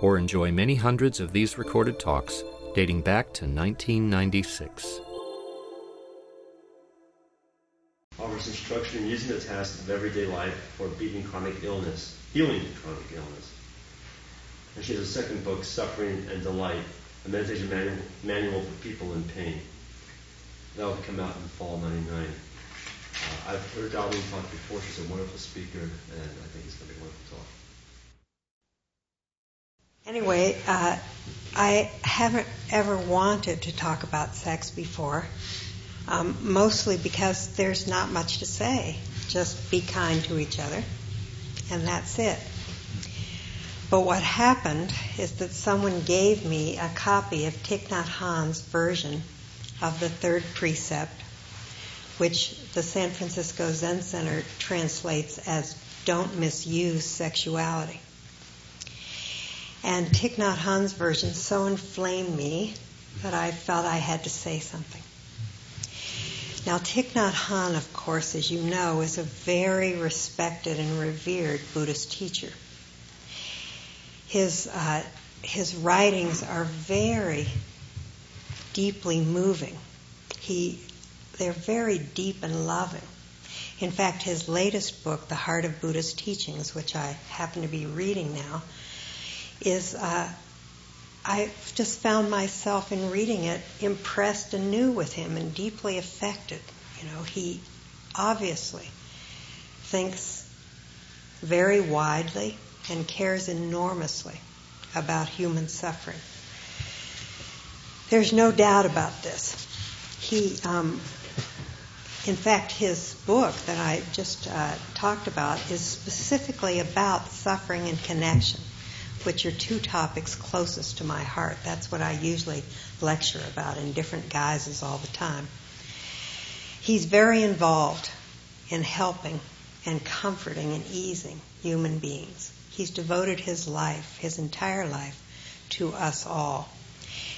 or enjoy many hundreds of these recorded talks dating back to 1996. Offers instruction in using the tasks of everyday life for beating chronic illness, healing chronic illness. And she has a second book, Suffering and Delight, a meditation manual, manual for people in pain. That will come out in fall 99. Uh, I've heard Darlene talk before. She's a wonderful speaker, and I think it's going to be a wonderful talk. Anyway, uh, I haven't ever wanted to talk about sex before, um, mostly because there's not much to say. Just be kind to each other, and that's it. But what happened is that someone gave me a copy of Thich Nhat Hanh's version of the third precept, which the San Francisco Zen Center translates as don't misuse sexuality. And Thich Nhat Hanh's version so inflamed me that I felt I had to say something. Now, Thich Nhat Hanh, of course, as you know, is a very respected and revered Buddhist teacher. His, uh, his writings are very deeply moving. He, they're very deep and loving. In fact, his latest book, The Heart of Buddhist Teachings, which I happen to be reading now, is uh, I just found myself in reading it impressed anew with him and deeply affected. You know, he obviously thinks very widely and cares enormously about human suffering. There's no doubt about this. He, um, in fact, his book that I just uh, talked about is specifically about suffering and connection which are two topics closest to my heart. That's what I usually lecture about in different guises all the time. He's very involved in helping and comforting and easing human beings. He's devoted his life, his entire life, to us all.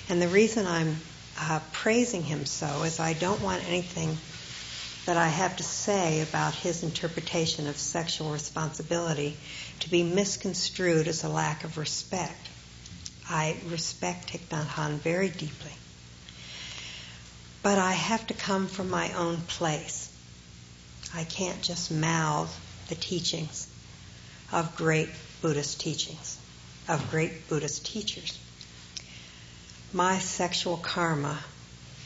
And the reason I'm uh, praising him so is I don't want anything that I have to say about his interpretation of sexual responsibility to be misconstrued as a lack of respect. I respect Thich Nhat Hanh very deeply. But I have to come from my own place. I can't just mouth the teachings of great Buddhist teachings, of great Buddhist teachers. My sexual karma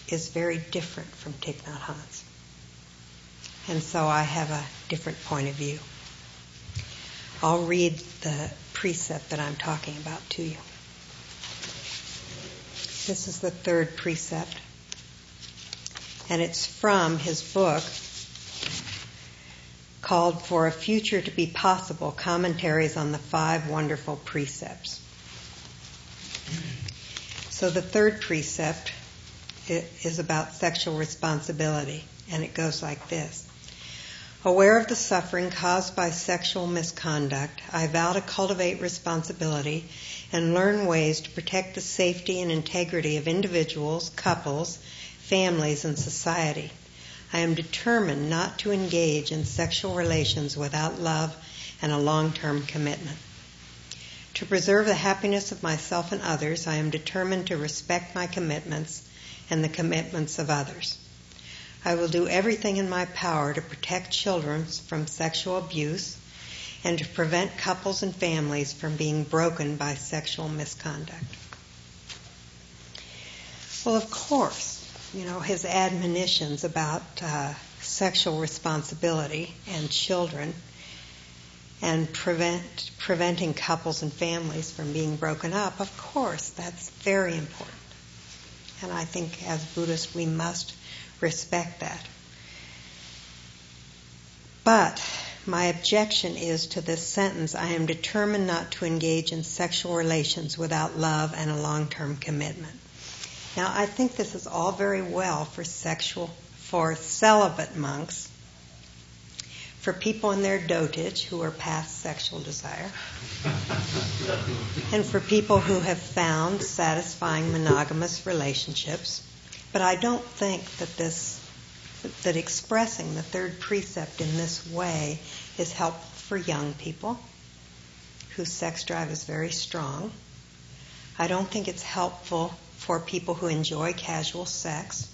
is very different from Thich Nhat Hanh's. And so I have a different point of view. I'll read the precept that I'm talking about to you. This is the third precept, and it's from his book called For a Future to Be Possible Commentaries on the Five Wonderful Precepts. So the third precept is about sexual responsibility, and it goes like this. Aware of the suffering caused by sexual misconduct, I vow to cultivate responsibility and learn ways to protect the safety and integrity of individuals, couples, families, and society. I am determined not to engage in sexual relations without love and a long-term commitment. To preserve the happiness of myself and others, I am determined to respect my commitments and the commitments of others. I will do everything in my power to protect children from sexual abuse and to prevent couples and families from being broken by sexual misconduct. Well, of course, you know, his admonitions about uh, sexual responsibility and children and prevent, preventing couples and families from being broken up, of course, that's very important. And I think as Buddhists, we must respect that. But my objection is to this sentence I am determined not to engage in sexual relations without love and a long term commitment. Now, I think this is all very well for sexual, for celibate monks, for people in their dotage who are past sexual desire, and for people who have found satisfying monogamous relationships. But I don't think that this, that expressing the third precept in this way is helpful for young people whose sex drive is very strong. I don't think it's helpful for people who enjoy casual sex.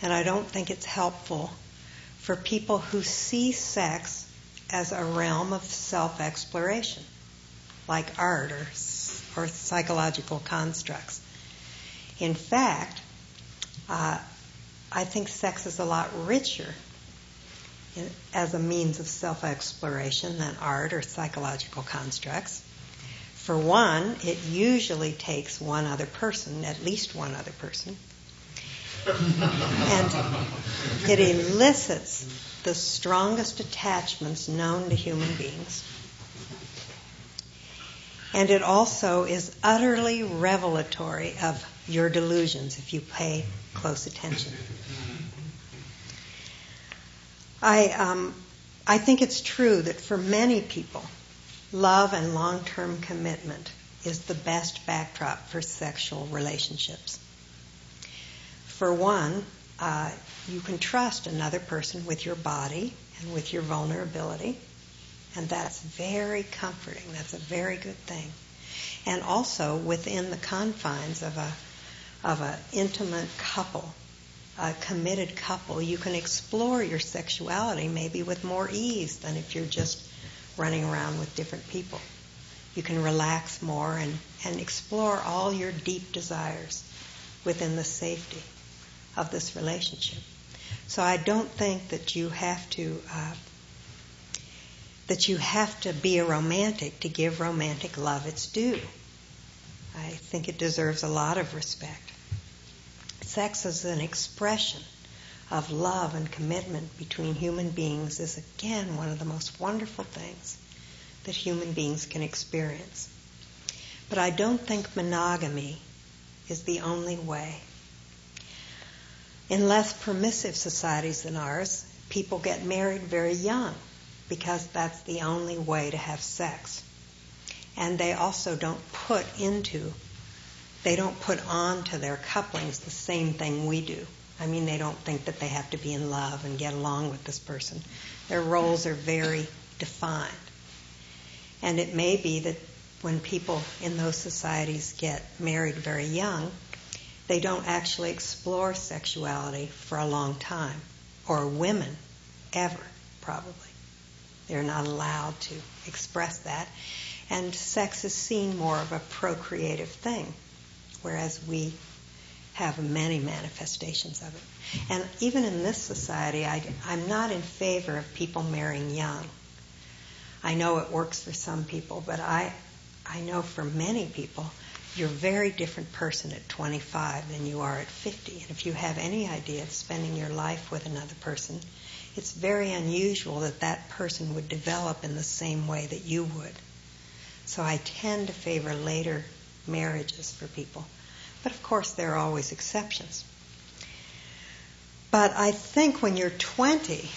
And I don't think it's helpful for people who see sex as a realm of self exploration, like art or, or psychological constructs. In fact, uh, I think sex is a lot richer in, as a means of self exploration than art or psychological constructs. For one, it usually takes one other person, at least one other person, and it elicits the strongest attachments known to human beings. And it also is utterly revelatory of your delusions if you pay close attention. I, um, I think it's true that for many people, love and long term commitment is the best backdrop for sexual relationships. For one, uh, you can trust another person with your body and with your vulnerability, and that's very comforting. That's a very good thing. And also within the confines of a of an intimate couple a committed couple, you can explore your sexuality maybe with more ease than if you're just running around with different people. You can relax more and, and explore all your deep desires within the safety of this relationship. So I don't think that you have to uh, that you have to be a romantic to give romantic love its due. I think it deserves a lot of respect sex as an expression of love and commitment between human beings is again one of the most wonderful things that human beings can experience. But I don't think monogamy is the only way. In less permissive societies than ours, people get married very young because that's the only way to have sex. And they also don't put into they don't put on to their couplings the same thing we do. I mean, they don't think that they have to be in love and get along with this person. Their roles are very defined. And it may be that when people in those societies get married very young, they don't actually explore sexuality for a long time, or women ever, probably. They're not allowed to express that. And sex is seen more of a procreative thing whereas we have many manifestations of it. And even in this society, I, am not in favor of people marrying young. I know it works for some people, but I, I know for many people, you're a very different person at 25 than you are at 50. And if you have any idea of spending your life with another person, it's very unusual that that person would develop in the same way that you would. So I tend to favor later marriages for people. But of course, there are always exceptions. But I think when you're 20,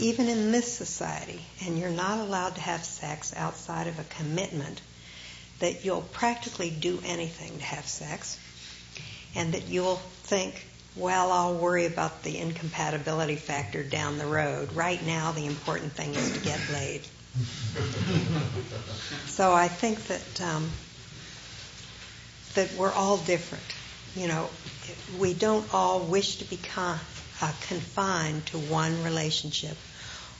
even in this society, and you're not allowed to have sex outside of a commitment, that you'll practically do anything to have sex, and that you'll think, well, I'll worry about the incompatibility factor down the road. Right now, the important thing is to get laid. so I think that um, that we're all different. You know, we don't all wish to be con- uh, confined to one relationship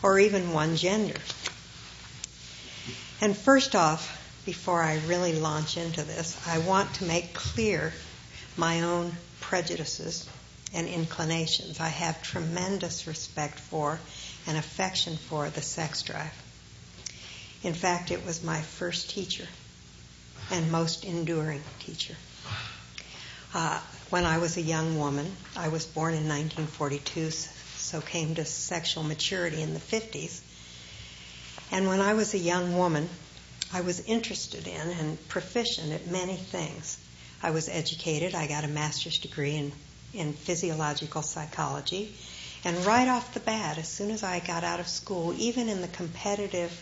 or even one gender. And first off, before I really launch into this, I want to make clear my own prejudices and inclinations. I have tremendous respect for and affection for the sex drive. In fact, it was my first teacher and most enduring teacher. Uh, when I was a young woman, I was born in 1942, so came to sexual maturity in the 50s. And when I was a young woman, I was interested in and proficient at many things. I was educated. I got a master's degree in, in physiological psychology. And right off the bat, as soon as I got out of school, even in the competitive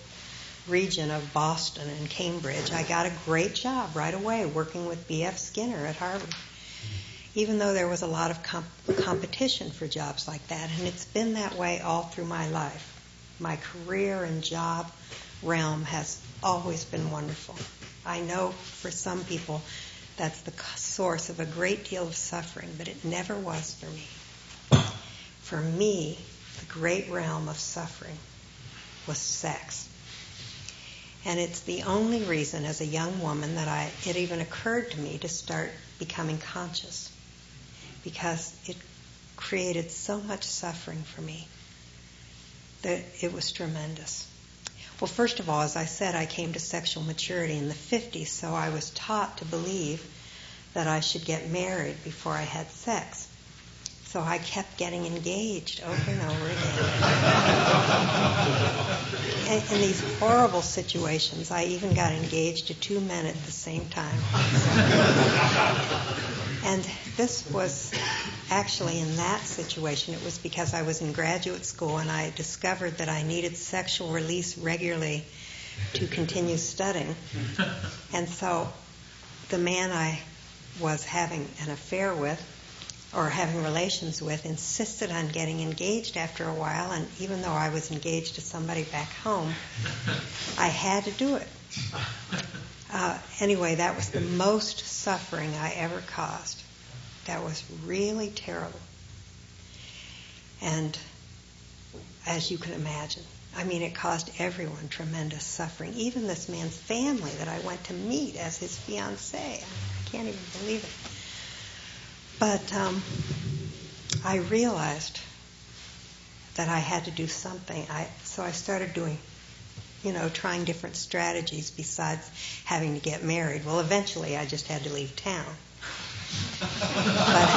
region of Boston and Cambridge, I got a great job right away working with B.F. Skinner at Harvard. Even though there was a lot of comp- competition for jobs like that, and it's been that way all through my life. My career and job realm has always been wonderful. I know for some people that's the source of a great deal of suffering, but it never was for me. For me, the great realm of suffering was sex. And it's the only reason as a young woman that I, it even occurred to me to start becoming conscious because it created so much suffering for me that it was tremendous. Well, first of all, as I said, I came to sexual maturity in the 50s, so I was taught to believe that I should get married before I had sex. So I kept getting engaged over and over again. in, in these horrible situations, I even got engaged to two men at the same time. and this was actually in that situation, it was because I was in graduate school and I discovered that I needed sexual release regularly to continue studying. And so the man I was having an affair with or having relations with insisted on getting engaged after a while and even though I was engaged to somebody back home I had to do it uh, anyway that was the most suffering I ever caused that was really terrible. And as you can imagine, I mean, it caused everyone tremendous suffering. Even this man's family that I went to meet as his fiancee. I can't even believe it. But um, I realized that I had to do something. I, so I started doing, you know, trying different strategies besides having to get married. Well, eventually I just had to leave town. But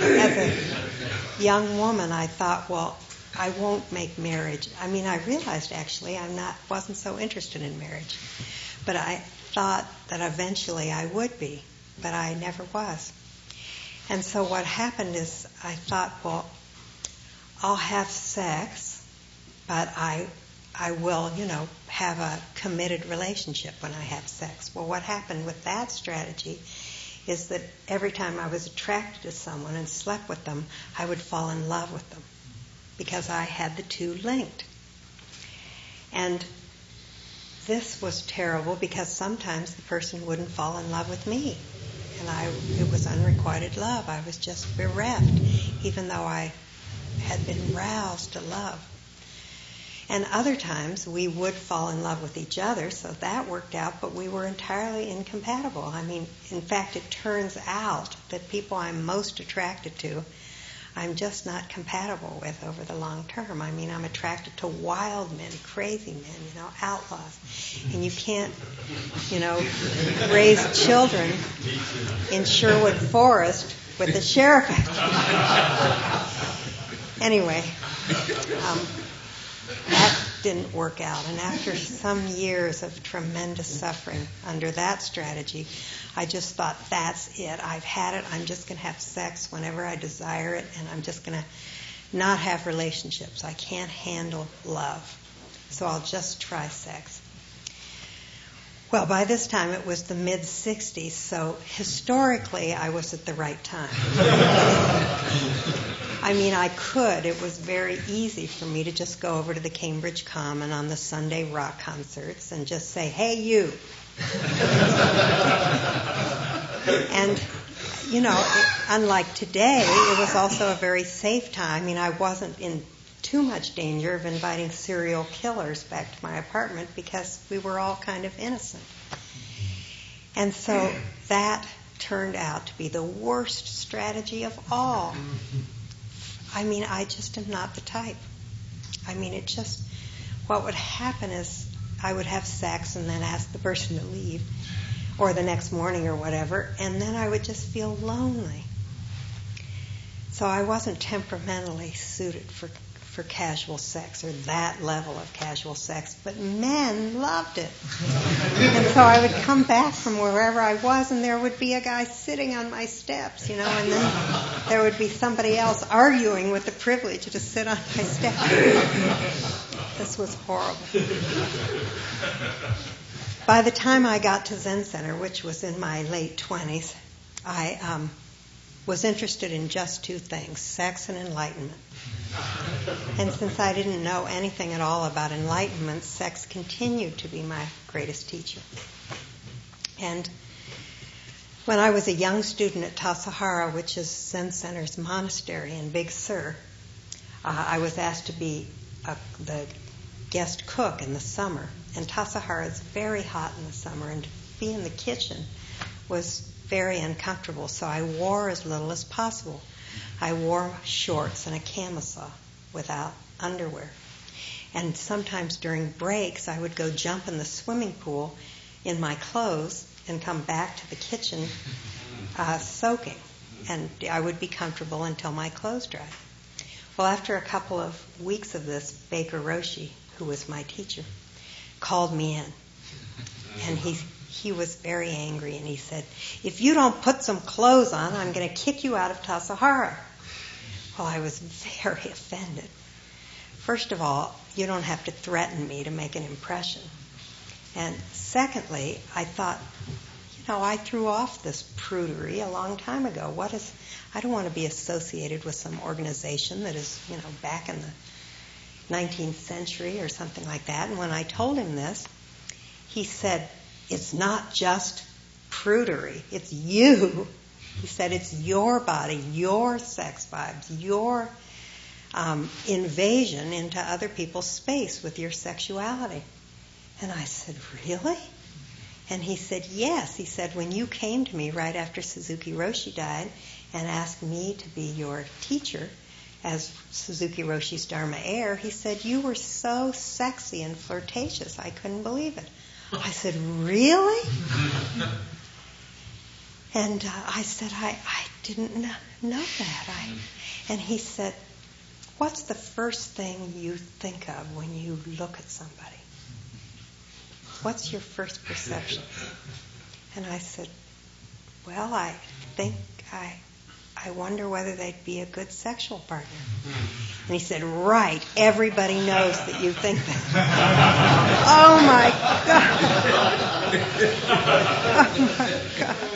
as a young woman, I thought, well, I won't make marriage. I mean, I realized actually I'm not wasn't so interested in marriage, but I thought that eventually I would be, but I never was. And so what happened is I thought, well, I'll have sex, but I I will, you know, have a committed relationship when I have sex. Well, what happened with that strategy is that every time I was attracted to someone and slept with them, I would fall in love with them because I had the two linked. And this was terrible because sometimes the person wouldn't fall in love with me. And I, it was unrequited love. I was just bereft, even though I had been roused to love. And other times we would fall in love with each other, so that worked out, but we were entirely incompatible. I mean, in fact, it turns out that people I'm most attracted to, I'm just not compatible with over the long term. I mean, I'm attracted to wild men, crazy men, you know, outlaws. And you can't, you know, raise children in Sherwood Forest with the sheriff. anyway, um, that didn't work out. And after some years of tremendous suffering under that strategy, I just thought, that's it. I've had it. I'm just going to have sex whenever I desire it, and I'm just going to not have relationships. I can't handle love. So I'll just try sex. Well, by this time it was the mid 60s, so historically I was at the right time. I mean, I could. It was very easy for me to just go over to the Cambridge Common on the Sunday rock concerts and just say, hey, you. and, you know, it, unlike today, it was also a very safe time. I mean, I wasn't in too much danger of inviting serial killers back to my apartment because we were all kind of innocent. And so that turned out to be the worst strategy of all I mean, I just am not the type. I mean, it just, what would happen is I would have sex and then ask the person to leave or the next morning or whatever, and then I would just feel lonely. So I wasn't temperamentally suited for, for casual sex or that level of casual sex, but men loved it. and so I would come back from wherever I was, and there would be a guy sitting on my steps, you know, and then there would be somebody else arguing with the privilege to sit on my steps. this was horrible. By the time I got to Zen Center, which was in my late 20s, I um, was interested in just two things sex and enlightenment. And since I didn't know anything at all about enlightenment, sex continued to be my greatest teacher. And when I was a young student at Tassajara, which is Zen Center's monastery in Big Sur, uh, I was asked to be a, the guest cook in the summer. And Tassajara is very hot in the summer, and to be in the kitchen was very uncomfortable, so I wore as little as possible. I wore shorts and a camisole without underwear. And sometimes during breaks, I would go jump in the swimming pool in my clothes and come back to the kitchen uh, soaking. And I would be comfortable until my clothes dried. Well, after a couple of weeks of this, Baker Roshi, who was my teacher, called me in. And he, he was very angry and he said, If you don't put some clothes on, I'm going to kick you out of Tassajara. Well, I was very offended. First of all, you don't have to threaten me to make an impression. And secondly, I thought, you know, I threw off this prudery a long time ago. What is, I don't want to be associated with some organization that is, you know, back in the 19th century or something like that. And when I told him this, he said, it's not just prudery, it's you. He said, it's your body, your sex vibes, your um, invasion into other people's space with your sexuality. And I said, really? And he said, yes. He said, when you came to me right after Suzuki Roshi died and asked me to be your teacher as Suzuki Roshi's Dharma heir, he said, you were so sexy and flirtatious. I couldn't believe it. I said, really? And uh, I said, I, I didn't know, that. I, and he said, What's the first thing you think of when you look at somebody? What's your first perception? And I said, Well, I think I I wonder whether they'd be a good sexual partner. And he said, Right, everybody knows that you think that. oh my God. Oh my God.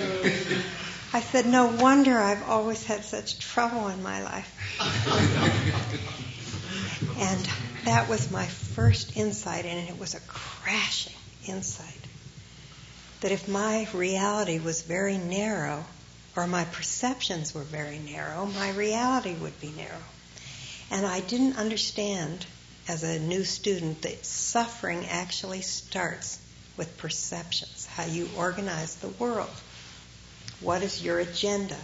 I said, No wonder I've always had such trouble in my life. and that was my first insight, and it was a crashing insight. That if my reality was very narrow, or my perceptions were very narrow, my reality would be narrow. And I didn't understand as a new student that suffering actually starts with perceptions, how you organize the world. What is your agenda?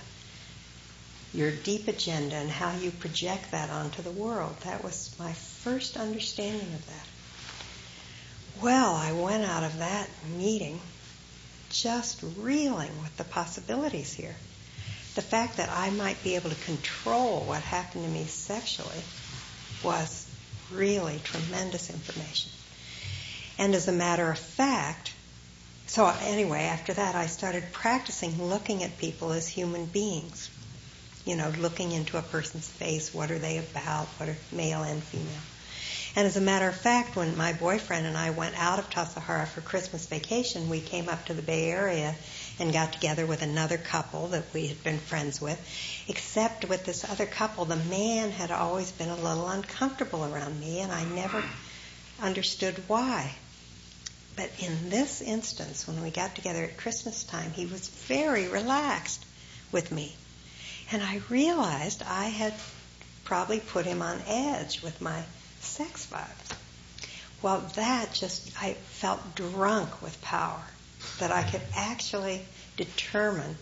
Your deep agenda and how you project that onto the world. That was my first understanding of that. Well, I went out of that meeting just reeling with the possibilities here. The fact that I might be able to control what happened to me sexually was really tremendous information. And as a matter of fact, so anyway, after that, I started practicing looking at people as human beings. You know, looking into a person's face, what are they about, what are male and female. And as a matter of fact, when my boyfriend and I went out of Tassajara for Christmas vacation, we came up to the Bay Area and got together with another couple that we had been friends with. Except with this other couple, the man had always been a little uncomfortable around me, and I never understood why. But in this instance, when we got together at Christmas time, he was very relaxed with me. And I realized I had probably put him on edge with my sex vibes. Well, that just, I felt drunk with power, that I could actually determine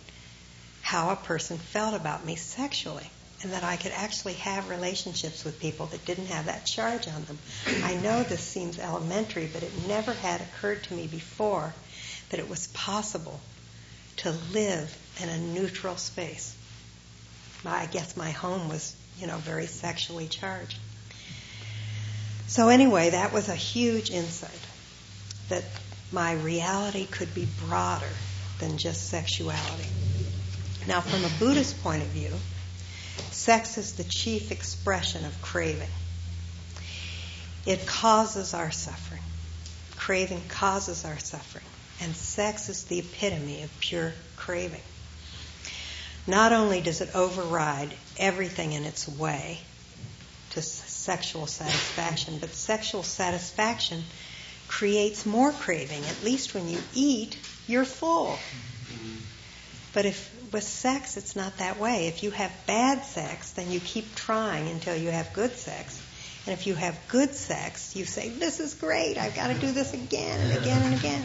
how a person felt about me sexually, and that I could actually have relationships with people that didn't have that charge on them. I know this seems elementary, but it never had occurred to me before that it was possible to live in a neutral space. I guess my home was, you know, very sexually charged. So, anyway, that was a huge insight that my reality could be broader than just sexuality. Now, from a Buddhist point of view, sex is the chief expression of craving. It causes our suffering. Craving causes our suffering. And sex is the epitome of pure craving. Not only does it override everything in its way to sexual satisfaction, but sexual satisfaction creates more craving. At least when you eat, you're full. But if with sex, it's not that way. If you have bad sex, then you keep trying until you have good sex. And if you have good sex, you say, This is great, I've got to do this again and again and again.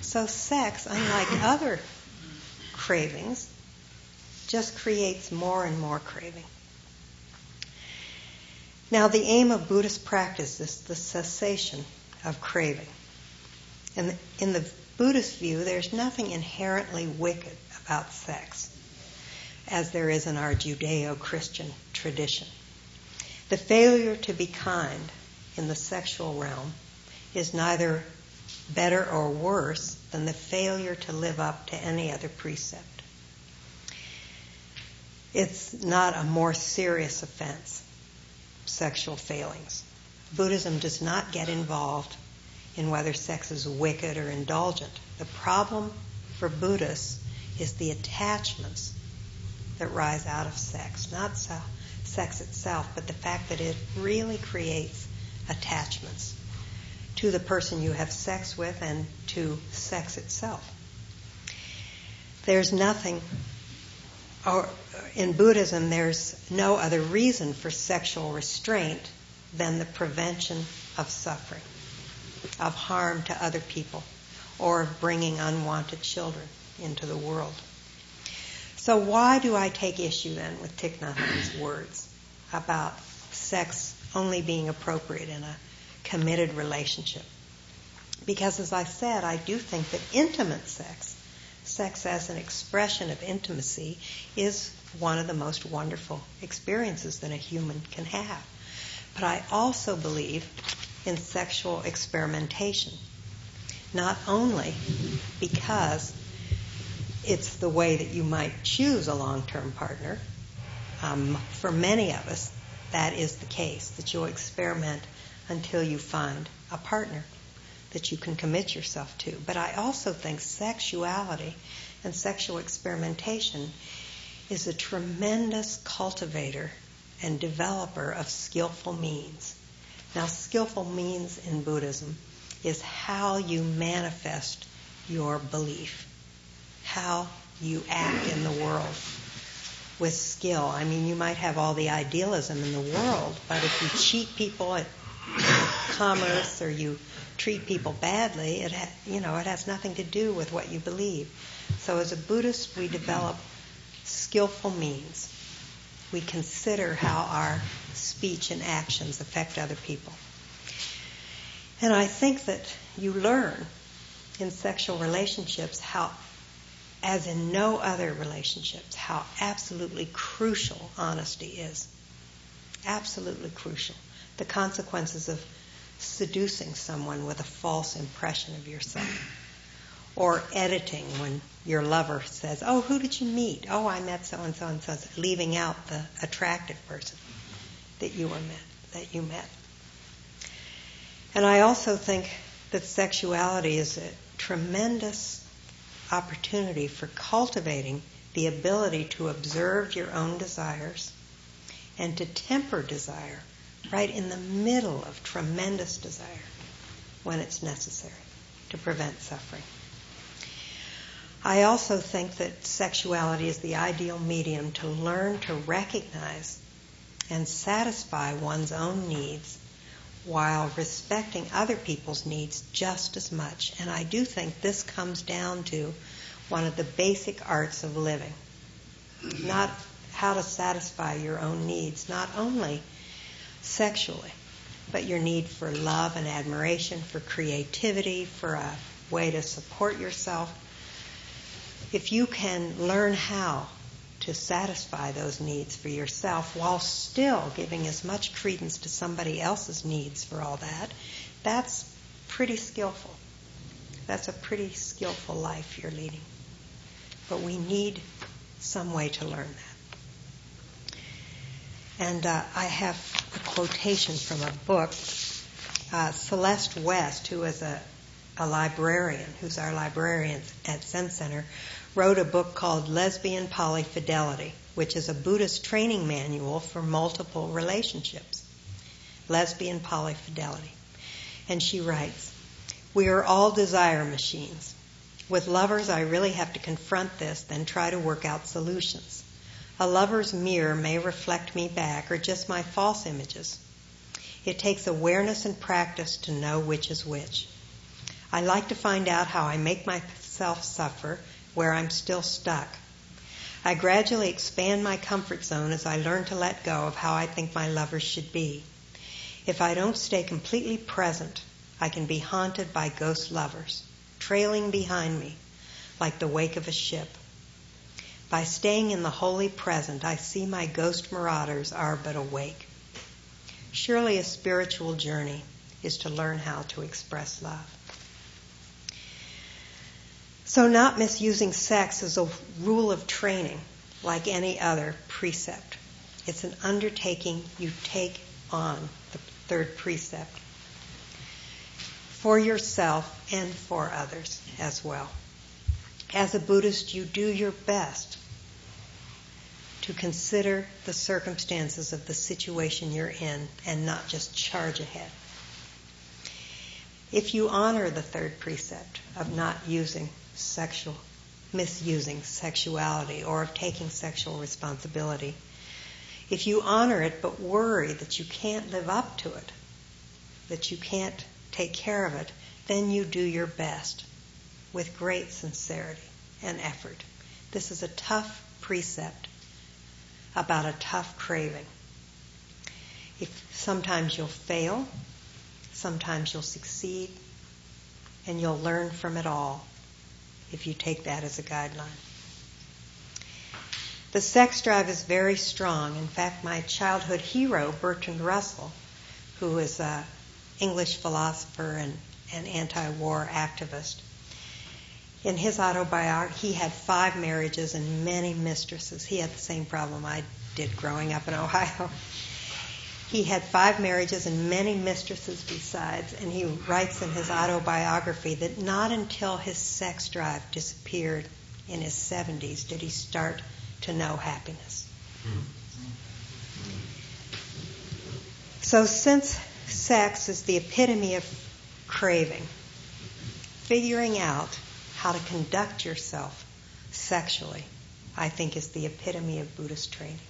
So, sex, unlike other cravings, just creates more and more craving. Now, the aim of Buddhist practice is the cessation of craving. And in the Buddhist view, there's nothing inherently wicked about sex, as there is in our Judeo Christian tradition. The failure to be kind in the sexual realm is neither better or worse than the failure to live up to any other precept. It's not a more serious offense, sexual failings. Buddhism does not get involved in whether sex is wicked or indulgent. The problem for Buddhists is the attachments that rise out of sex, not sex itself, but the fact that it really creates attachments to the person you have sex with and to sex itself. There's nothing or in Buddhism, there's no other reason for sexual restraint than the prevention of suffering, of harm to other people, or of bringing unwanted children into the world. So, why do I take issue then with Thich Nhat Hanh's words about sex only being appropriate in a committed relationship? Because, as I said, I do think that intimate sex sex as an expression of intimacy is one of the most wonderful experiences that a human can have. But I also believe in sexual experimentation, not only because it's the way that you might choose a long term partner. Um, for many of us, that is the case, that you'll experiment until you find a partner that you can commit yourself to. But I also think sexuality and sexual experimentation is a tremendous cultivator and developer of skillful means. Now, skillful means in Buddhism is how you manifest your belief, how you act in the world with skill. I mean, you might have all the idealism in the world, but if you cheat people at commerce or you treat people badly, it ha- you know it has nothing to do with what you believe. So as a Buddhist, we develop skillful means. We consider how our speech and actions affect other people. And I think that you learn in sexual relationships how, as in no other relationships, how absolutely crucial honesty is. Absolutely crucial. The consequences of seducing someone with a false impression of yourself. Or editing when your lover says, Oh, who did you meet? Oh, I met so and so and so, leaving out the attractive person that you were met, that you met. And I also think that sexuality is a tremendous opportunity for cultivating the ability to observe your own desires and to temper desire right in the middle of tremendous desire when it's necessary to prevent suffering. I also think that sexuality is the ideal medium to learn to recognize and satisfy one's own needs while respecting other people's needs just as much. And I do think this comes down to one of the basic arts of living. Not how to satisfy your own needs, not only sexually, but your need for love and admiration, for creativity, for a way to support yourself. If you can learn how to satisfy those needs for yourself while still giving as much credence to somebody else's needs for all that, that's pretty skillful. That's a pretty skillful life you're leading. But we need some way to learn that. And uh, I have a quotation from a book. Uh, Celeste West, who is a, a librarian, who's our librarian at Zen Center, wrote a book called Lesbian Polyfidelity, which is a Buddhist training manual for multiple relationships. Lesbian Polyfidelity. And she writes, We are all desire machines. With lovers, I really have to confront this, then try to work out solutions. A lover's mirror may reflect me back or just my false images. It takes awareness and practice to know which is which. I like to find out how I make myself suffer where I'm still stuck. I gradually expand my comfort zone as I learn to let go of how I think my lovers should be. If I don't stay completely present, I can be haunted by ghost lovers, trailing behind me like the wake of a ship. By staying in the holy present, I see my ghost marauders are but awake. Surely a spiritual journey is to learn how to express love. So, not misusing sex is a rule of training like any other precept. It's an undertaking you take on, the third precept, for yourself and for others as well. As a Buddhist, you do your best to consider the circumstances of the situation you're in and not just charge ahead. If you honor the third precept of not using sexual, misusing sexuality or of taking sexual responsibility. If you honor it but worry that you can't live up to it, that you can't take care of it, then you do your best with great sincerity and effort. This is a tough precept about a tough craving. If sometimes you'll fail, sometimes you'll succeed, and you'll learn from it all if you take that as a guideline. The sex drive is very strong. In fact, my childhood hero, Bertrand Russell, who is an English philosopher and an anti war activist, in his autobiography, he had five marriages and many mistresses. He had the same problem I did growing up in Ohio. He had five marriages and many mistresses besides, and he writes in his autobiography that not until his sex drive disappeared in his 70s did he start to know happiness. So, since sex is the epitome of craving, figuring out how to conduct yourself sexually, I think, is the epitome of Buddhist training.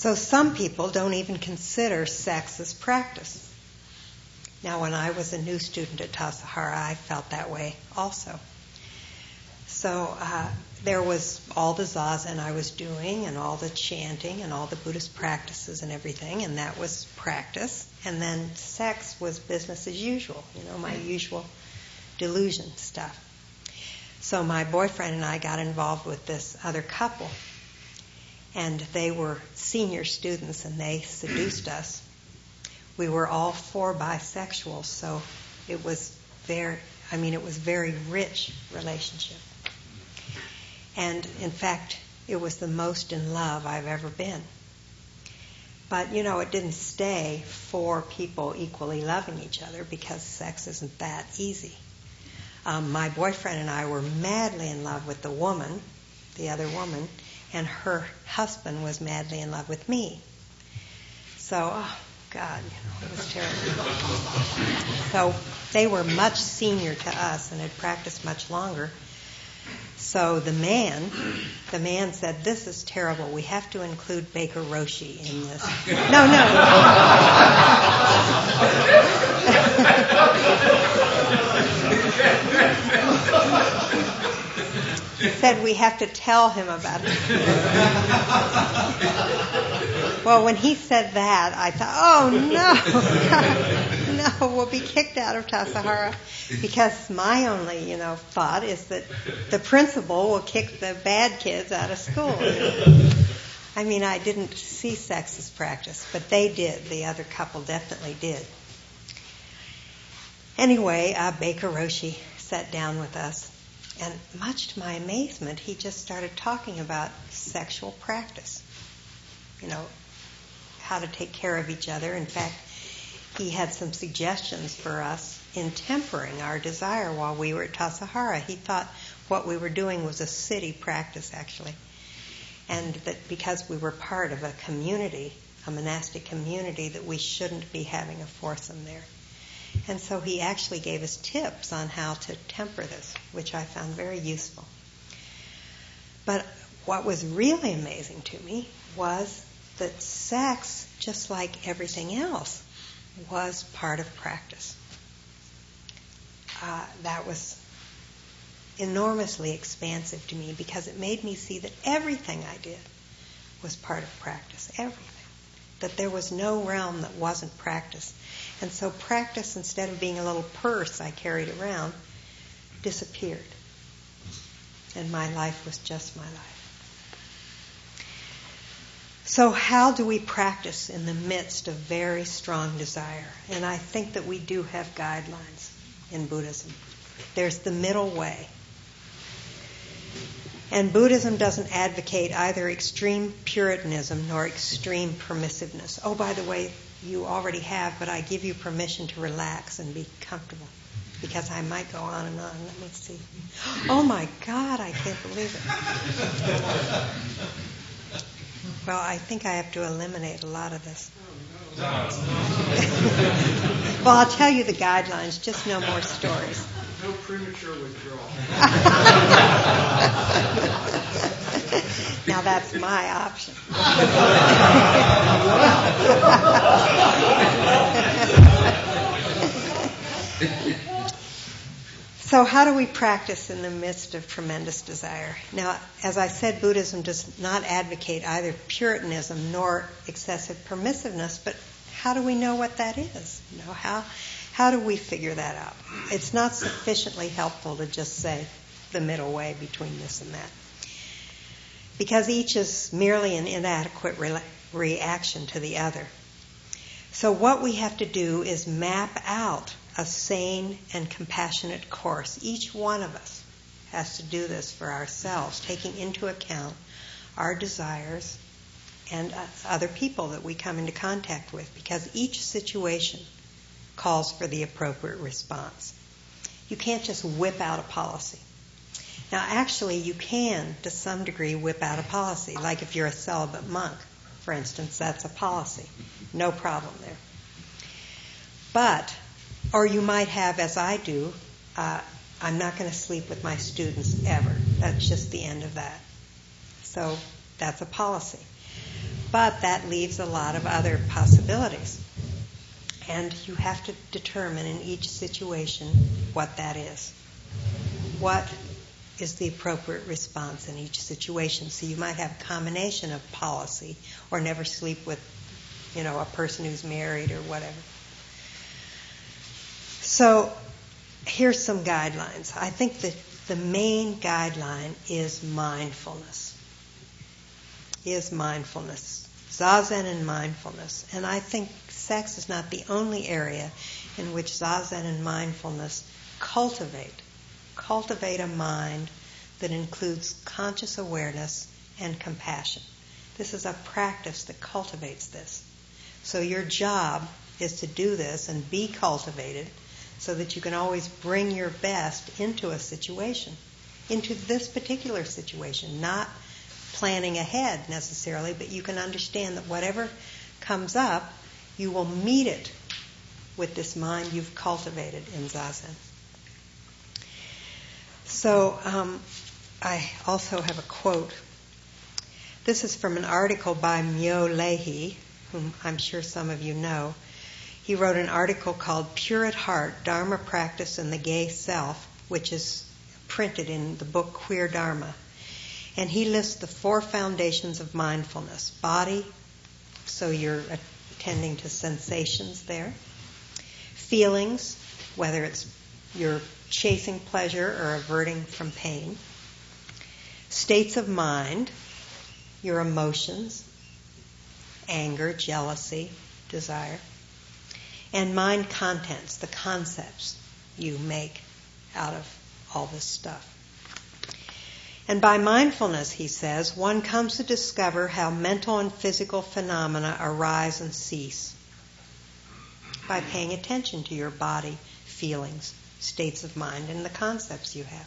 So some people don't even consider sex as practice. Now, when I was a new student at Tassajara, I felt that way also. So uh, there was all the zazen I was doing, and all the chanting, and all the Buddhist practices and everything, and that was practice. And then sex was business as usual, you know, my usual delusion stuff. So my boyfriend and I got involved with this other couple and they were senior students and they seduced us. We were all four bisexual, so it was very, I mean, it was very rich relationship. And in fact, it was the most in love I've ever been. But, you know, it didn't stay four people equally loving each other because sex isn't that easy. Um, my boyfriend and I were madly in love with the woman, the other woman, and her husband was madly in love with me. So, oh God, you know, it was terrible. So they were much senior to us and had practiced much longer. So the man, the man said, "This is terrible. We have to include Baker Roshi in this." No, no. said we have to tell him about it. well, when he said that, I thought, oh no, know, will be kicked out of Tassajara because my only, you know, thought is that the principal will kick the bad kids out of school. I mean, I didn't see sex as practice, but they did. The other couple definitely did. Anyway, uh, Baker Roshi sat down with us, and much to my amazement, he just started talking about sexual practice. You know, how to take care of each other. In fact, he had some suggestions for us in tempering our desire while we were at Tassajara. He thought what we were doing was a city practice, actually. And that because we were part of a community, a monastic community, that we shouldn't be having a foursome there. And so he actually gave us tips on how to temper this, which I found very useful. But what was really amazing to me was that sex, just like everything else, was part of practice. Uh, that was enormously expansive to me because it made me see that everything I did was part of practice. Everything. That there was no realm that wasn't practice. And so practice, instead of being a little purse I carried around, disappeared. And my life was just my life. So, how do we practice in the midst of very strong desire? And I think that we do have guidelines in Buddhism. There's the middle way. And Buddhism doesn't advocate either extreme Puritanism nor extreme permissiveness. Oh, by the way, you already have, but I give you permission to relax and be comfortable because I might go on and on. Let me see. Oh my God, I can't believe it. Well, I think I have to eliminate a lot of this. well, I'll tell you the guidelines, just no more stories. No premature withdrawal. now that's my option. So, how do we practice in the midst of tremendous desire? Now, as I said, Buddhism does not advocate either Puritanism nor excessive permissiveness, but how do we know what that is? You know, how, how do we figure that out? It's not sufficiently helpful to just say the middle way between this and that. Because each is merely an inadequate re- reaction to the other. So, what we have to do is map out a sane and compassionate course. Each one of us has to do this for ourselves, taking into account our desires and other people that we come into contact with, because each situation calls for the appropriate response. You can't just whip out a policy. Now, actually, you can, to some degree, whip out a policy. Like if you're a celibate monk, for instance, that's a policy. No problem there. But or you might have, as I do, uh, I'm not going to sleep with my students ever. That's just the end of that. So that's a policy. But that leaves a lot of other possibilities. And you have to determine in each situation what that is. What is the appropriate response in each situation? So you might have a combination of policy or never sleep with, you know, a person who's married or whatever. So here's some guidelines. I think that the main guideline is mindfulness. Is mindfulness. Zazen and mindfulness. And I think sex is not the only area in which Zazen and mindfulness cultivate. Cultivate a mind that includes conscious awareness and compassion. This is a practice that cultivates this. So your job is to do this and be cultivated so that you can always bring your best into a situation, into this particular situation, not planning ahead necessarily, but you can understand that whatever comes up, you will meet it with this mind you've cultivated in Zazen. So um, I also have a quote. This is from an article by Myo Lahey, whom I'm sure some of you know. He wrote an article called Pure at Heart Dharma Practice and the Gay Self, which is printed in the book Queer Dharma. And he lists the four foundations of mindfulness body, so you're attending to sensations there, feelings, whether it's you're chasing pleasure or averting from pain, states of mind, your emotions, anger, jealousy, desire, and mind contents, the concepts you make out of all this stuff. And by mindfulness, he says, one comes to discover how mental and physical phenomena arise and cease by paying attention to your body, feelings, states of mind, and the concepts you have.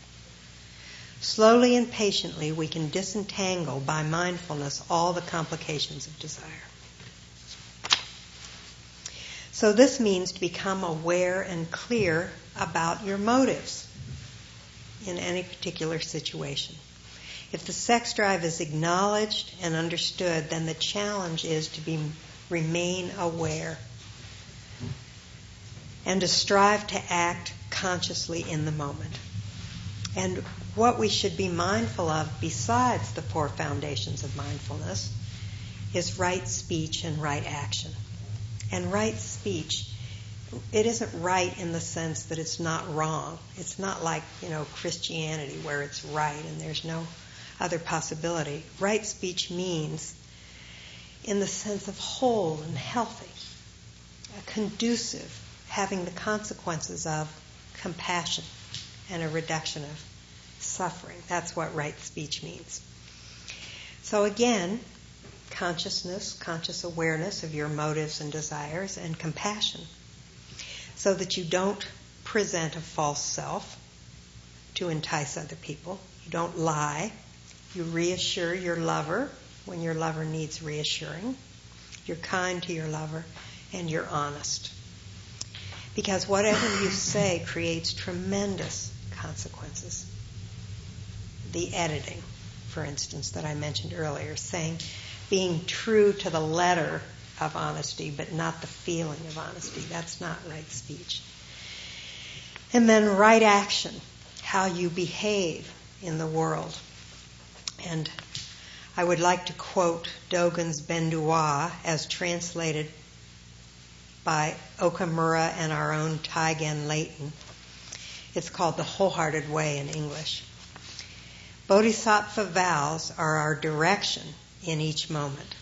Slowly and patiently, we can disentangle by mindfulness all the complications of desire. So, this means to become aware and clear about your motives in any particular situation. If the sex drive is acknowledged and understood, then the challenge is to be, remain aware and to strive to act consciously in the moment. And what we should be mindful of, besides the four foundations of mindfulness, is right speech and right action. And right speech, it isn't right in the sense that it's not wrong. It's not like, you know, Christianity where it's right and there's no other possibility. Right speech means in the sense of whole and healthy, a conducive, having the consequences of compassion and a reduction of suffering. That's what right speech means. So again, consciousness, conscious awareness of your motives and desires, and compassion, so that you don't present a false self to entice other people. You don't lie. You reassure your lover when your lover needs reassuring. You're kind to your lover, and you're honest. Because whatever you say creates tremendous consequences. The editing, for instance, that I mentioned earlier, saying being true to the letter of honesty, but not the feeling of honesty. That's not right speech. And then right action, how you behave in the world. And I would like to quote Dogen's Bendowa as translated by Okumura and our own Taigen Leighton. It's called The Wholehearted Way in English. Bodhisattva vows are our direction in each moment.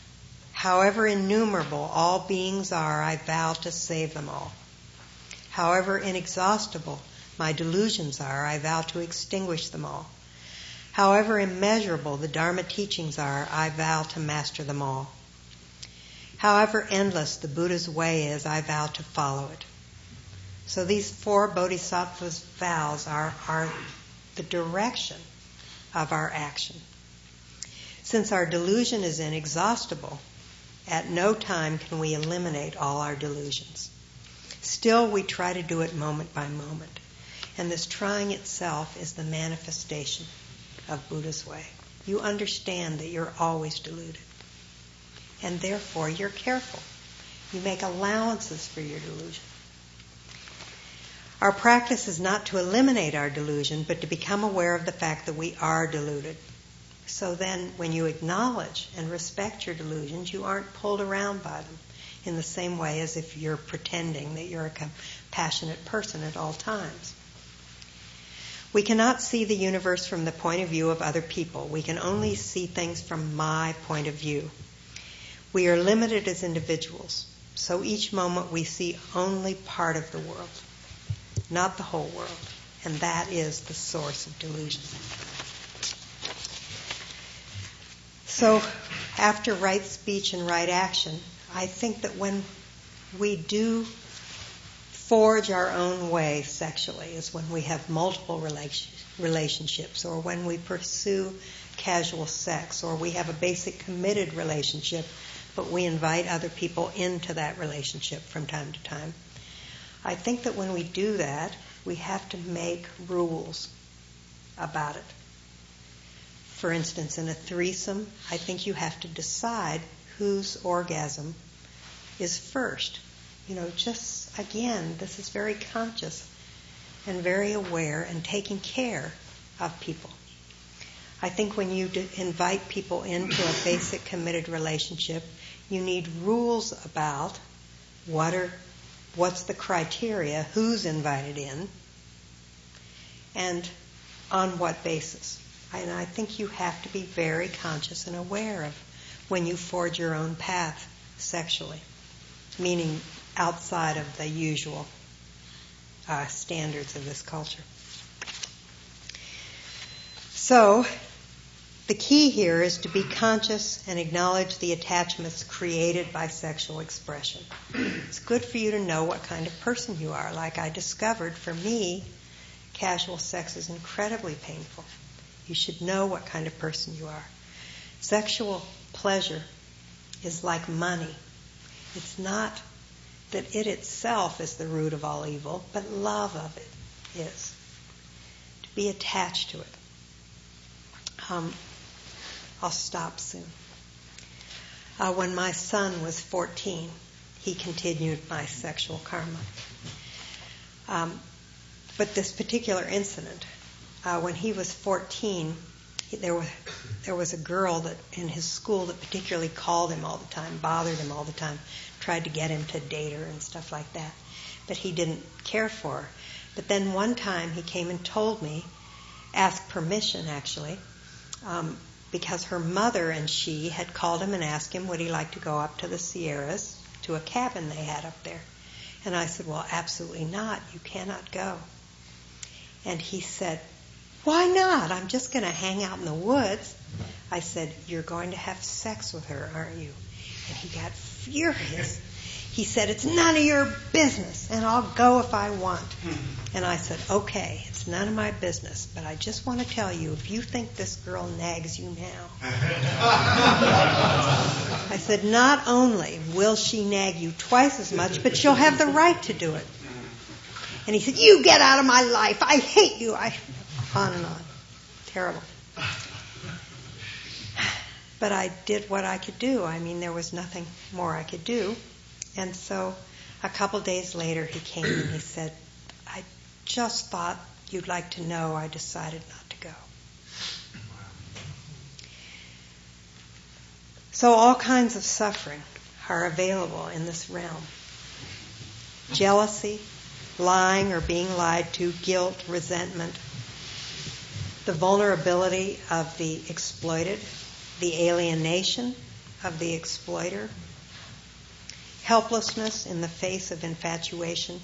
However innumerable all beings are, I vow to save them all. However inexhaustible my delusions are, I vow to extinguish them all. However immeasurable the Dharma teachings are, I vow to master them all. However endless the Buddha's way is, I vow to follow it. So these four bodhisattvas' vows are, are the direction of our action. Since our delusion is inexhaustible, at no time can we eliminate all our delusions. Still, we try to do it moment by moment. And this trying itself is the manifestation of Buddha's way. You understand that you're always deluded and therefore you're careful. You make allowances for your delusion. Our practice is not to eliminate our delusion, but to become aware of the fact that we are deluded. So then, when you acknowledge and respect your delusions, you aren't pulled around by them in the same way as if you're pretending that you're a compassionate person at all times. We cannot see the universe from the point of view of other people. We can only see things from my point of view. We are limited as individuals, so each moment we see only part of the world, not the whole world, and that is the source of delusion. So, after right speech and right action, I think that when we do forge our own way sexually is when we have multiple relationships or when we pursue casual sex or we have a basic committed relationship but we invite other people into that relationship from time to time. I think that when we do that, we have to make rules about it. For instance, in a threesome, I think you have to decide whose orgasm is first. You know, just again, this is very conscious and very aware and taking care of people. I think when you invite people into a basic committed relationship, you need rules about what are what's the criteria, who's invited in, and on what basis. And I think you have to be very conscious and aware of when you forge your own path sexually, meaning outside of the usual uh, standards of this culture. So, the key here is to be conscious and acknowledge the attachments created by sexual expression. It's good for you to know what kind of person you are. Like I discovered, for me, casual sex is incredibly painful. You should know what kind of person you are. Sexual pleasure is like money. It's not that it itself is the root of all evil, but love of it is. To be attached to it. Um, I'll stop soon. Uh, when my son was 14, he continued my sexual karma. Um, but this particular incident, uh, when he was 14, there was there was a girl that in his school that particularly called him all the time, bothered him all the time, tried to get him to date her and stuff like that. But he didn't care for her. But then one time he came and told me, asked permission actually, um, because her mother and she had called him and asked him would he like to go up to the Sierras to a cabin they had up there. And I said, Well, absolutely not. You cannot go. And he said, Why not? I'm just going to hang out in the woods. I said, You're going to have sex with her, aren't you? And he got furious. He said, It's none of your business, and I'll go if I want. And I said, Okay, it's none of my business, but I just want to tell you if you think this girl nags you now. I said, Not only will she nag you twice as much, but she'll have the right to do it. And he said, You get out of my life. I hate you. I on and on. Terrible. But I did what I could do. I mean, there was nothing more I could do. And so a couple days later, he came and he said, I just thought you'd like to know I decided not to go. So all kinds of suffering are available in this realm. Jealousy, lying or being lied to, guilt, resentment, the vulnerability of the exploited, the alienation of the exploiter, helplessness in the face of infatuation.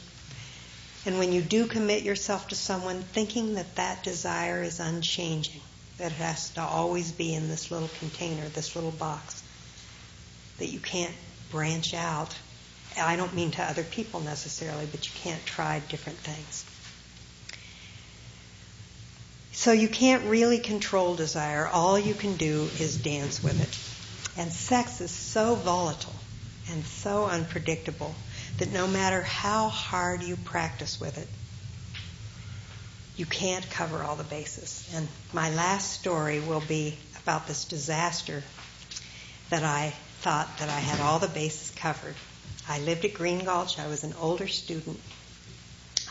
And when you do commit yourself to someone, thinking that that desire is unchanging, that it has to always be in this little container, this little box, that you can't branch out. I don't mean to other people necessarily, but you can't try different things. So you can't really control desire. All you can do is dance with it. And sex is so volatile and so unpredictable that no matter how hard you practice with it, you can't cover all the bases. And my last story will be about this disaster that I thought that I had all the bases covered. I lived at Green Gulch. I was an older student.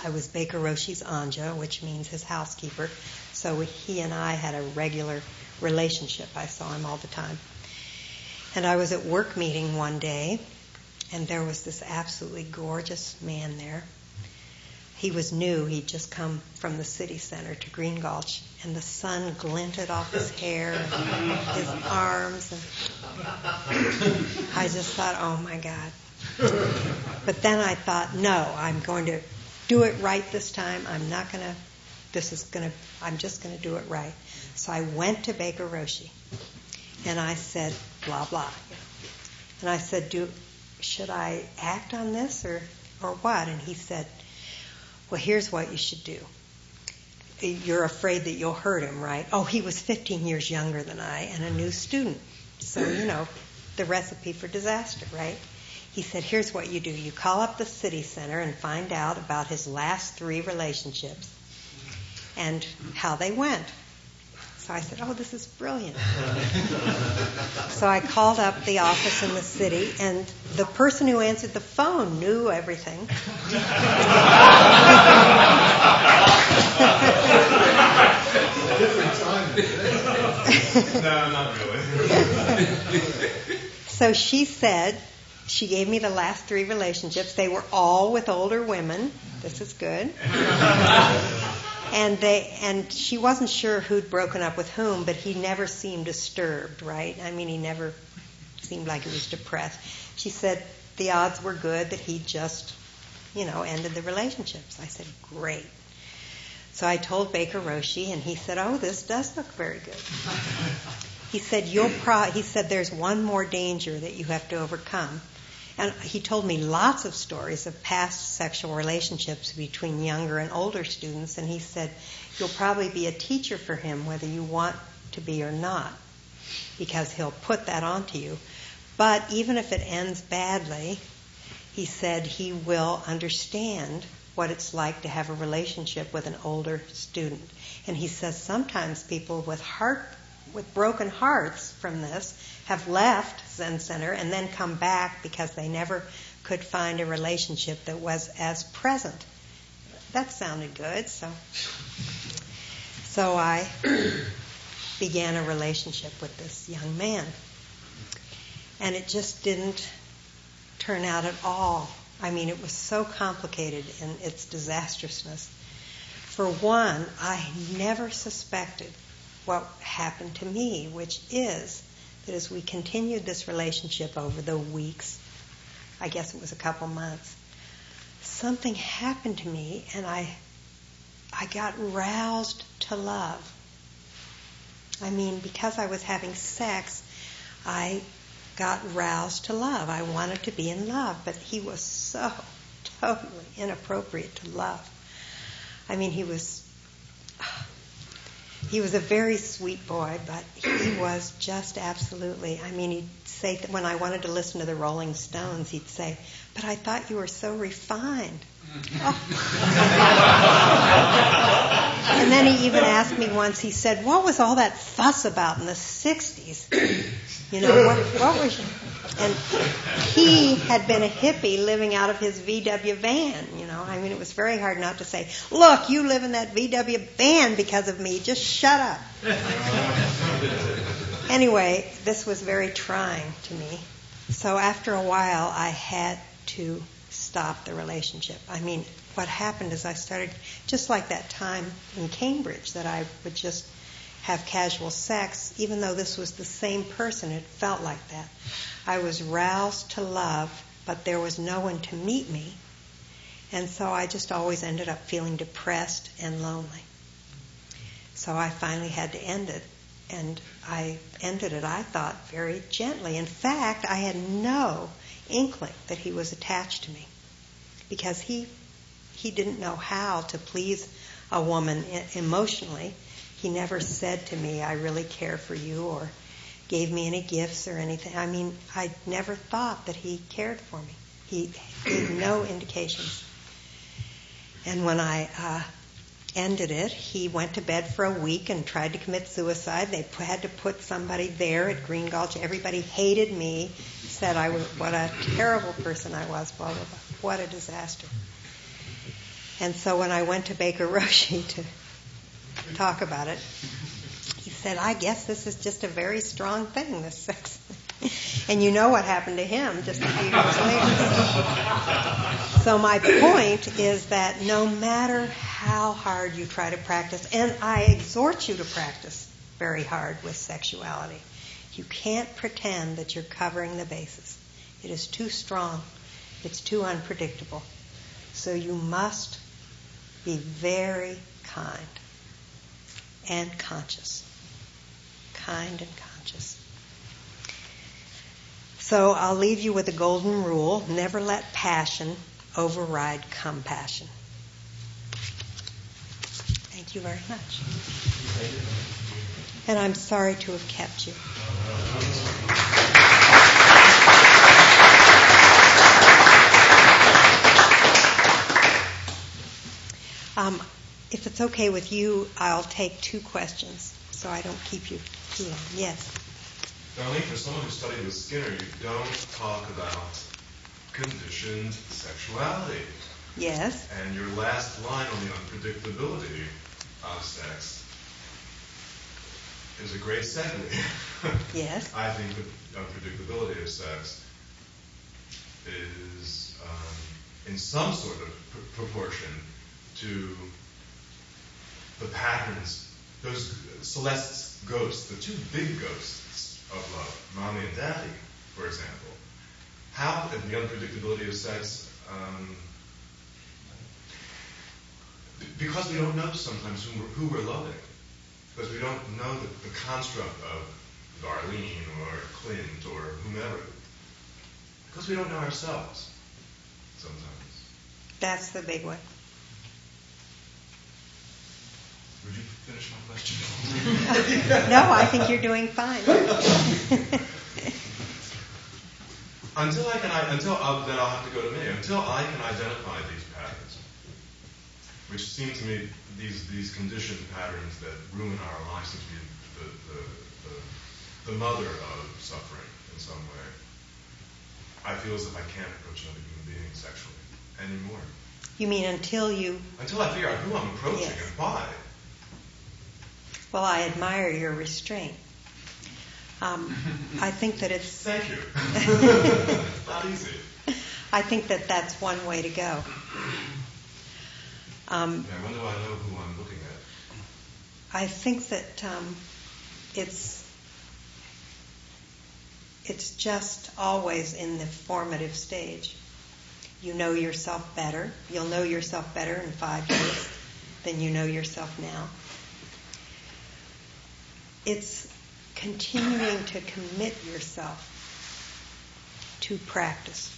I was Baker Roshi's anja, which means his housekeeper. So he and I had a regular relationship. I saw him all the time. And I was at work meeting one day, and there was this absolutely gorgeous man there. He was new. He'd just come from the city center to Green Gulch, and the sun glinted off his hair and his arms. And I just thought, oh my God. But then I thought, no, I'm going to do it right this time. I'm not going to this is going to, I'm just going to do it right. So I went to Baker Roshi and I said, blah, blah. And I said, do, should I act on this or, or what? And he said, well, here's what you should do. You're afraid that you'll hurt him, right? Oh, he was 15 years younger than I and a new student. So, you know, the recipe for disaster, right? He said, here's what you do. You call up the city center and find out about his last three relationships and how they went. So I said, Oh, this is brilliant. so I called up the office in the city, and the person who answered the phone knew everything. Different time. no, not really. so she said, she gave me the last three relationships. They were all with older women. This is good. And they and she wasn't sure who'd broken up with whom, but he never seemed disturbed, right? I mean, he never seemed like he was depressed. She said the odds were good that he just, you know, ended the relationships. I said, great. So I told Baker Roshi, and he said, "Oh, this does look very good." he said, "You'll pro." He said, "There's one more danger that you have to overcome." And he told me lots of stories of past sexual relationships between younger and older students, and he said, "You'll probably be a teacher for him, whether you want to be or not, because he'll put that onto you." But even if it ends badly, he said he will understand what it's like to have a relationship with an older student. And he says sometimes people with heart with broken hearts from this have left Zen Center and then come back because they never could find a relationship that was as present. That sounded good, so so I began a relationship with this young man. And it just didn't turn out at all I mean, it was so complicated in its disastrousness. For one, I never suspected what happened to me, which is that as we continued this relationship over the weeks, I guess it was a couple months, something happened to me and I I got roused to love. I mean, because I was having sex, I got roused to love. I wanted to be in love, but he was so totally inappropriate to love. I mean, he was he was a very sweet boy, but he was just absolutely. I mean, he'd say that when I wanted to listen to the Rolling Stones, he'd say, "But I thought you were so refined." Oh. and then he even asked me once. He said, "What was all that fuss about in the '60s?" You know, what, what was, and he had been a hippie living out of his VW van, you. I mean, it was very hard not to say, look, you live in that VW van because of me, just shut up. anyway, this was very trying to me. So after a while, I had to stop the relationship. I mean, what happened is I started, just like that time in Cambridge, that I would just have casual sex, even though this was the same person, it felt like that. I was roused to love, but there was no one to meet me. And so I just always ended up feeling depressed and lonely. So I finally had to end it. And I ended it, I thought, very gently. In fact, I had no inkling that he was attached to me because he he didn't know how to please a woman emotionally he never said to me, I really care for you, or gave me any gifts or anything. I mean, I never thought that he cared for me. He gave no indications. And when I uh, ended it, he went to bed for a week and tried to commit suicide. They had to put somebody there at Green Gulch. Everybody hated me, said I was what a terrible person I was. Blah blah blah. What a disaster. And so when I went to Baker Roshi to talk about it. He said, I guess this is just a very strong thing, this sex. and you know what happened to him just a few years later. so my point is that no matter how hard you try to practice, and I exhort you to practice very hard with sexuality, you can't pretend that you're covering the bases. It is too strong. It's too unpredictable. So you must be very kind and conscious. Kind and conscious. So I'll leave you with a golden rule never let passion override compassion. Thank you very much. And I'm sorry to have kept you. Um, if it's okay with you, I'll take two questions so I don't keep you too long. Yes. Darlene, for someone who studied with Skinner, you don't talk about conditioned sexuality. Yes. And your last line on the unpredictability of sex is a great segue. yes. I think the unpredictability of sex. is um, in some sort of pr- proportion to the patterns, those Celeste's ghosts, the two big ghosts of love, mommy and daddy, for example. How, and the unpredictability of sex, um, because we don't know sometimes who we're, who we're loving, because we don't know the, the construct of Darlene or Clint or whomever, because we don't know ourselves sometimes. That's the big one. Would you finish my question? no, I think you're doing fine. Until I can, until I'll, then I'll have to go to me. Until I can identify these patterns, which seem to me these these conditioned patterns that ruin our lives seem to be the the, the, the mother of suffering in some way. I feel as if I can't approach another human being sexually anymore. You mean until you? Until I figure out who I'm approaching Yes. and why. Well, I admire your restraint. Um, I think that it's. Thank you. Not easy. I think that that's one way to go. Um, Yeah, when do I know who I'm looking at? I think that um, it's it's just always in the formative stage. You know yourself better. You'll know yourself better in five years than you know yourself now. It's continuing to commit yourself to practice.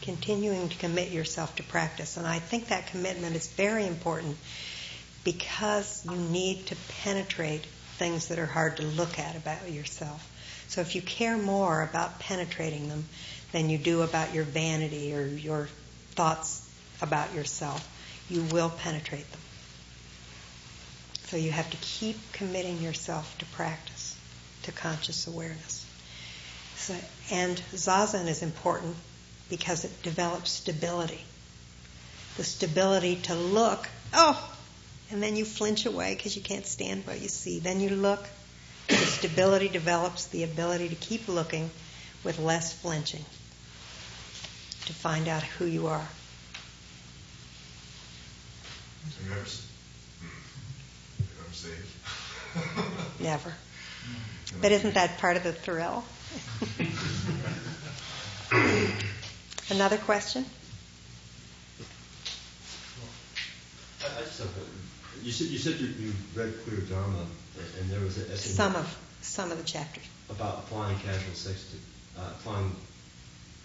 Continuing to commit yourself to practice. And I think that commitment is very important because you need to penetrate things that are hard to look at about yourself. So if you care more about penetrating them than you do about your vanity or your thoughts about yourself, you will penetrate them. So you have to keep committing yourself to practice, to conscious awareness. So, and zazen is important because it develops stability. The stability to look, oh, and then you flinch away because you can't stand what you see. Then you look. The stability develops the ability to keep looking with less flinching to find out who you are you ever, s- hmm, you ever saved? Never. But isn't that part of the thrill? Another question? I, I just have a, you said you said you, you read Queer Dharma, and, and there was an essay Some of some of the chapters. about applying casual sex to uh, applying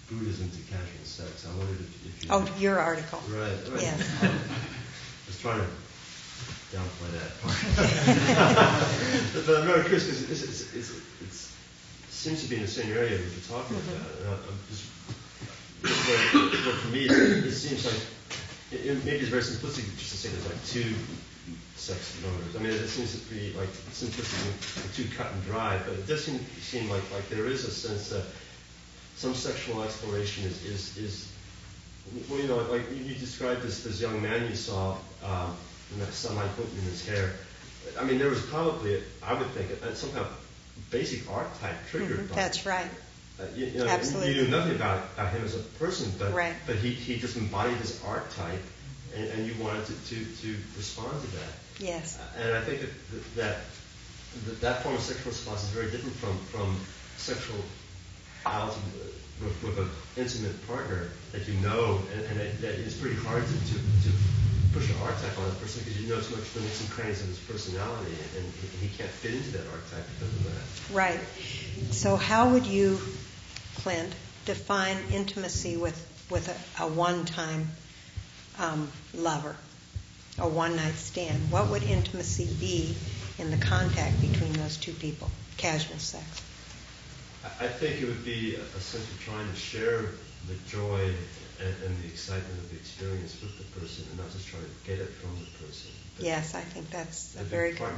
Buddhism to casual sex. I wondered if, if you. Oh, your article. Right. right. Yes. I was trying to downplay that part. but, but I'm very curious because it's, it's, it's, it's, it seems to be in the same area that you're talking Mhm. about. And I, I'm just, but, but for me, it, it seems like it, it, maybe it's very simplistic just to say there's like two sex motives. I mean, it seems to be like simplistic and too cut and dry, but it does seem, seem like, like there is a sense that some sexual exploration is, is, is well, you know, like you you described this, this young man you saw, um, and that sunlight putting in his hair. I mean, there was probably, I would think, some kind of basic archetype triggered Mhm, by That's it. right. Uh, you, you know, Absolutely. you knew nothing about, about him as a person, but Right. but he, he just embodied this archetype, and, and you wanted to, to, to respond to that. Yes. And I think that that, that that form of sexual response is very different from from sexuality with, with an intimate partner that you know, and, and it, that it's pretty hard to, to, to push an archetype on a person because you know too much the nooks and crannies of his personality, and he, he can't fit into that archetype because of that. Right. So how would you, Clint, define intimacy with, with a, a one-time um, lover, a one-night stand? What would intimacy be in the contact between those two people? Casual sex. I I think it would be a, a sense of trying to share the joy and, and the excitement of the experience with the person, and not just trying to get it from the person. Yes, I think that's a very good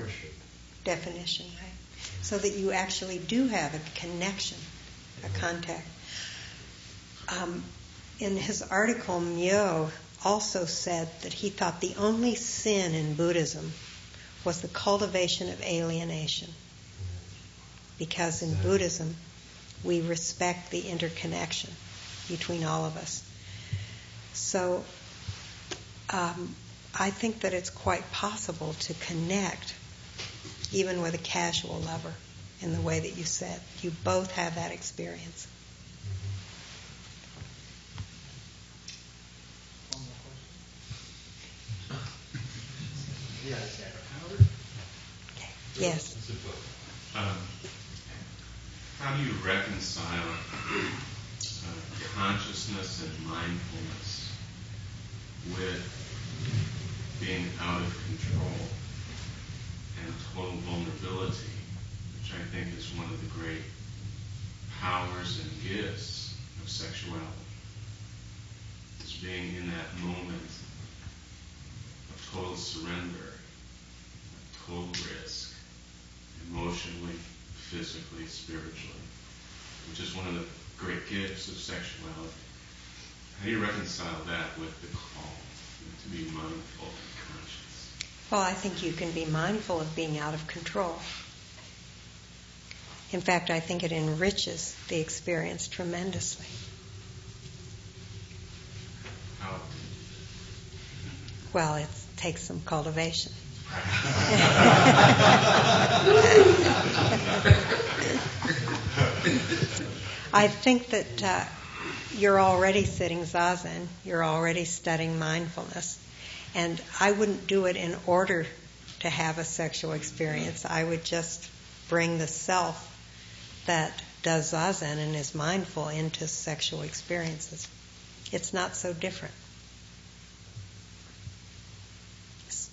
definition, right? So that you actually do have a connection, a contact. Um, in his article, Myo also said that he thought the only sin in Buddhism was the cultivation of alienation. Because in Buddhism, we respect the interconnection. between all of us. So um, I think that it's quite possible to connect even with a casual lover in the way that you said. You both have that experience. Yes. Um, how do you reconcile uh, consciousness and mindfulness with being out of control and total vulnerability, which I think is one of the great powers and gifts of sexuality? Is being in that moment of total surrender, of total risk emotionally, physically, spiritually, which is one of the great gifts of sexuality. How do you reconcile that with the call to be mindful and conscious? Well, I think you can be mindful of being out of control. In fact, I think it enriches the experience tremendously. How? Well, it takes some cultivation. I think that uh, you're already sitting zazen, you're already studying mindfulness, and I wouldn't do it in order to have a sexual experience. I would just bring the self that does zazen and is mindful into sexual experiences. It's not so different. Does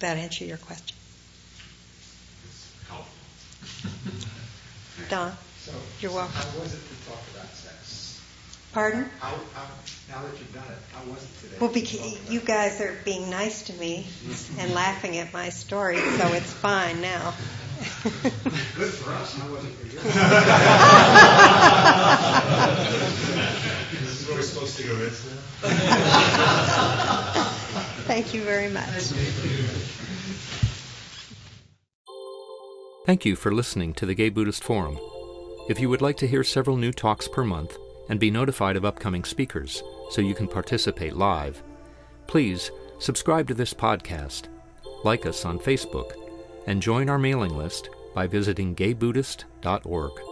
that answer your question? Don, So, You're welcome. How was it to talk about? Pardon? How, how, now that you've done it, how was it today? Well, because talk you it? guys are being nice to me and laughing at my story, so it's fine now. Good for us, how was it for you? This is where we're supposed to go rinse now? Thank you very much. Thank you for listening to the Gay Buddhist Forum. If you would like to hear several new talks per month and be notified of upcoming speakers so you can participate live, please subscribe to this podcast, like us on Facebook, and join our mailing list by visiting gaybuddhist.org.